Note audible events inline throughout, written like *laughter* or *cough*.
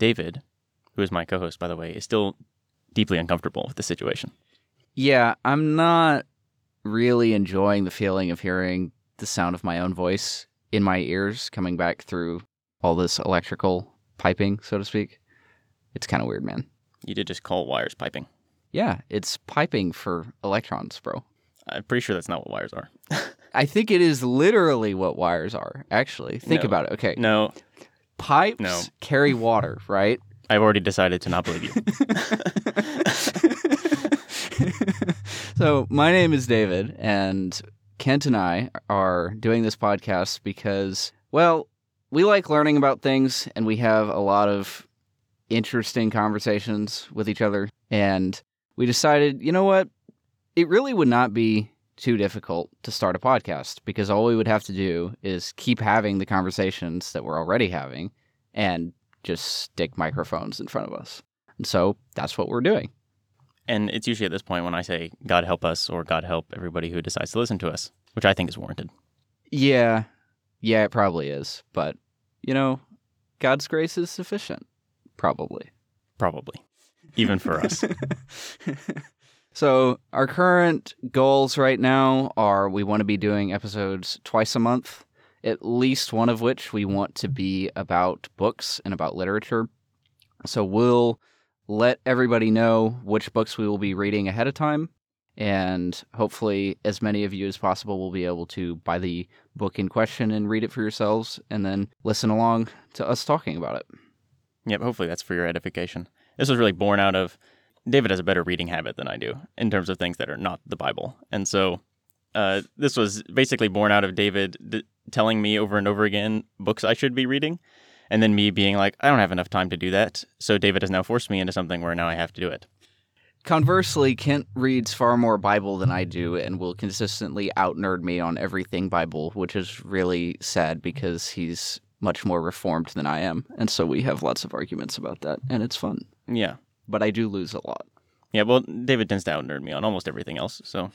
David, who is my co host, by the way, is still deeply uncomfortable with the situation. Yeah, I'm not really enjoying the feeling of hearing the sound of my own voice in my ears coming back through all this electrical piping, so to speak. It's kind of weird, man. You did just call wires piping. Yeah, it's piping for electrons, bro. I'm pretty sure that's not what wires are. *laughs* I think it is literally what wires are, actually. Think No. about it. Okay. no, Pipes No. carry water, right? I've already decided to not believe you. *laughs* so, my name is David, and Kent and I are doing this podcast because, well, we like learning about things and we have a lot of interesting conversations with each other. And we decided, you know what? It really would not be too difficult to start a podcast because all we would have to do is keep having the conversations that we're already having and just stick microphones in front of us. And so that's what we're doing. and it's usually at this point when I say, God help us or God help everybody who decides to listen to us, which I think is warranted. Yeah. Yeah, it probably is. But, you know, God's grace is sufficient. Probably. Probably. Even for us. *laughs* so, our current goals right now are we want to be doing episodes twice a month, at least one of which we want to be about books and about literature. So, we'll let everybody know which books we will be reading ahead of time. And hopefully, as many of you as possible will be able to buy the book in question and read it for yourselves and then listen along to us talking about it. Yep, hopefully that's for your edification. This was really born out of David has a better reading habit than I do in terms of things that are not the Bible. And so uh, this was basically born out of David d- telling me over and over again books I should be reading. And then me being like, I don't have enough time to do that. So David has now forced me into something where now I have to do it. Conversely, Kent reads far more Bible than I do and will consistently out nerd me on everything Bible, which is really sad because he's much more reformed than I am. And so we have lots of arguments about that, and it's fun. Yeah. But I do lose a lot. Yeah, well, David tends to out nerd me on almost everything else. So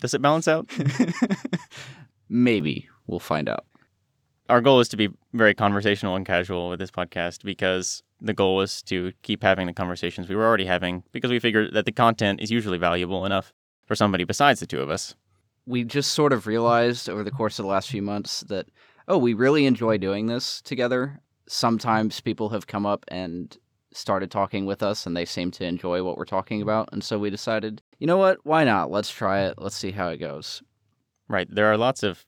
does it balance out? *laughs* Maybe. We'll find out. our goal is to be very conversational and casual with this podcast because the goal was to keep having the conversations we were already having because we figured that the content is usually valuable enough for somebody besides the two of us. we just sort of realized over the course of the last few months that oh we really enjoy doing this together sometimes people have come up and started talking with us and they seem to enjoy what we're talking about and so we decided you know what why not let's try it let's see how it goes Right. There are lots of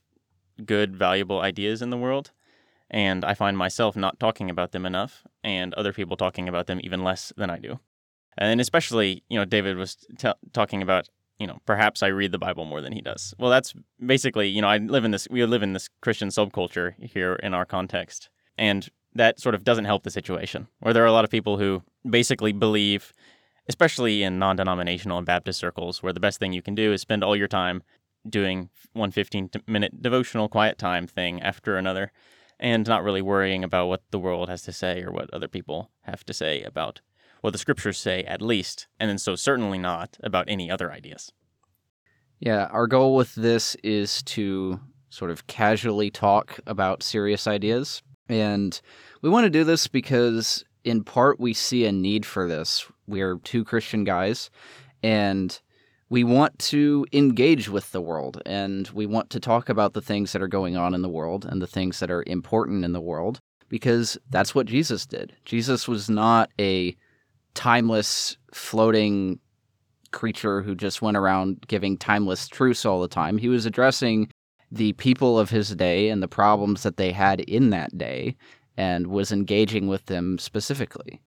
good, valuable ideas in the world, and I find myself not talking about them enough, and other people talking about them even less than I do. And especially, you know, David was t- talking about, you know, perhaps I read the Bible more than he does. Well, that's basically, you know, I live in this, we live in this Christian subculture here in our context, and that sort of doesn't help the situation. Where there are a lot of people who basically believe, especially in non-denominational and Baptist circles, where the best thing you can do is spend all your time doing one 15 minute devotional quiet time thing after another and not really worrying about what the world has to say or what other people have to say about what the scriptures say at least and then so certainly not about any other ideas yeah our goal with this is to sort of casually talk about serious ideas and we want to do this because in part we see a need for this we're two christian guys and we want to engage with the world and we want to talk about the things that are going on in the world and the things that are important in the world because that's what Jesus did. Jesus was not a timeless floating creature who just went around giving timeless truths all the time. He was addressing the people of his day and the problems that they had in that day and was engaging with them specifically.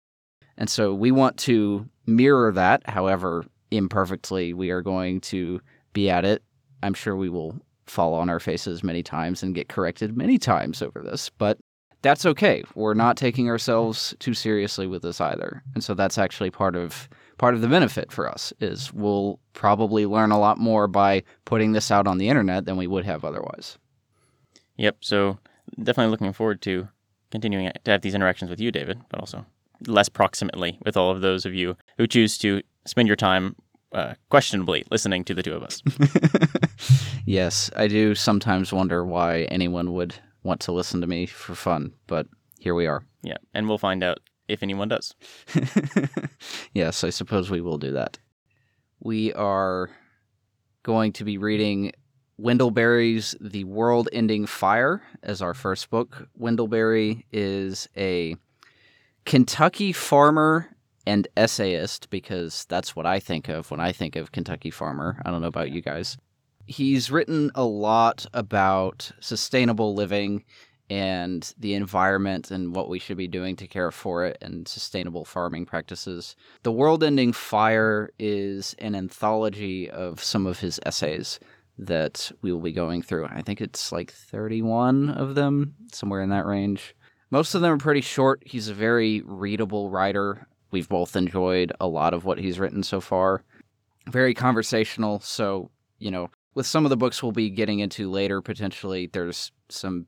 And so we want to mirror that, however imperfectly we are going to be at it. I'm sure we will fall on our faces many times and get corrected many times over this, but that's okay. We're not taking ourselves too seriously with this either. And so that's actually part of part of the benefit for us is we'll probably learn a lot more by putting this out on the internet than we would have otherwise. yep so definitely looking forward to continuing to have these interactions with you david but also less proximately with all of those of you who choose to spend your time uh, questionably listening to the two of us *laughs* yes, I do sometimes wonder why anyone would want to listen to me for fun, but here we are. Yeah, and we'll find out if anyone does. *laughs* yes, I suppose we will do that. We are going to be reading Wendell Berry's The World Ending Fire as our first book. Wendell Berry is a Kentucky farmer and essayist because that's what I think of when I think of Kentucky farmer. I don't know about you guys. He's written a lot about sustainable living and the environment and what we should be doing to care for it and sustainable farming practices. The World Ending Fire is an anthology of some of his essays that we will be going through. I think it's like 31 of them, somewhere in that range. Most of them are pretty short. He's a very readable writer. We've both enjoyed a lot of what he's written so far. Very conversational. So, you know, with some of the books we'll be getting into later, potentially, there's some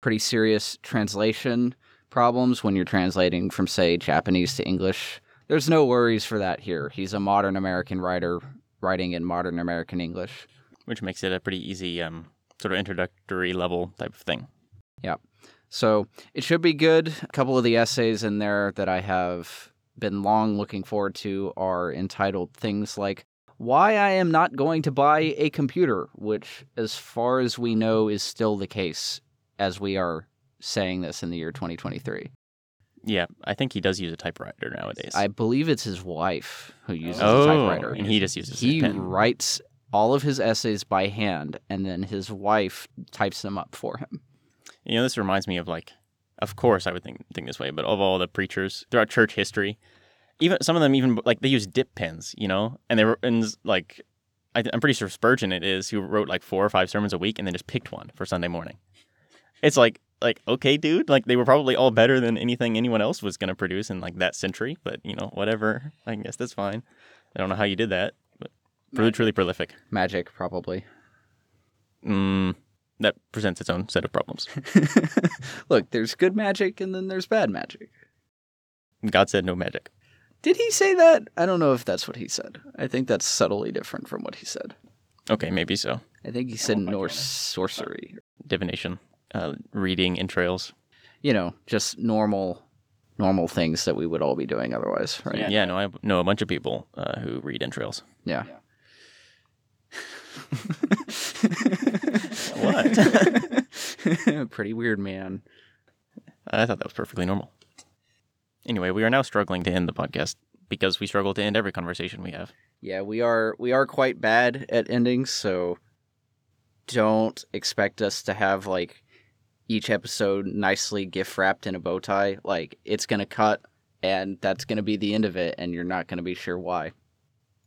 pretty serious translation problems when you're translating from, say, Japanese to English. There's no worries for that here. He's a modern American writer writing in modern American English. Which makes it a pretty easy um, sort of introductory level type of thing. Yeah. So it should be good. A couple of the essays in there that I have been long looking forward to are entitled things like Why I Am Not Going to Buy a Computer, which, as far as we know, is still the case as we are saying this in the year 2023. Yeah, I think he does use a typewriter nowadays. I believe it's his wife who uses oh, a typewriter. and he just uses he a pen. writes all of his essays by hand, and then his wife types them up for him. You know, this reminds me of like, of course, I would think think this way, but of all the preachers throughout church history, even some of them even like they use dip pens, you know, and they were and like, I, I'm pretty sure Spurgeon it is who wrote like four or five sermons a week and then just picked one for Sunday morning. It's like like okay, dude, like they were probably all better than anything anyone else was gonna produce in like that century, but you know, whatever. I guess that's fine. I don't know how you did that, but truly prolific. Magic, probably. Mm, that presents its own set of problems. *laughs* Look, there's good magic and then there's bad magic. God said no magic. Did he say that? I don't know if that's what he said. I think that's subtly different from what he said. Okay, maybe so. I think he said Norse sorcery. Divination, uh, reading entrails. You know, just normal normal things that we would all be doing otherwise, right? Yeah, no, I know a bunch of people uh, who read entrails. Yeah. *laughs* What? *laughs* Pretty weird, man. I thought that was perfectly normal. Anyway, we are now struggling to end the podcast because we struggle to end every conversation we have. Yeah, we are we are quite bad at endings, so don't expect us to have like each episode nicely gift wrapped in a bow tie. Like it's gonna cut and that's gonna be the end of it and you're not gonna be sure why.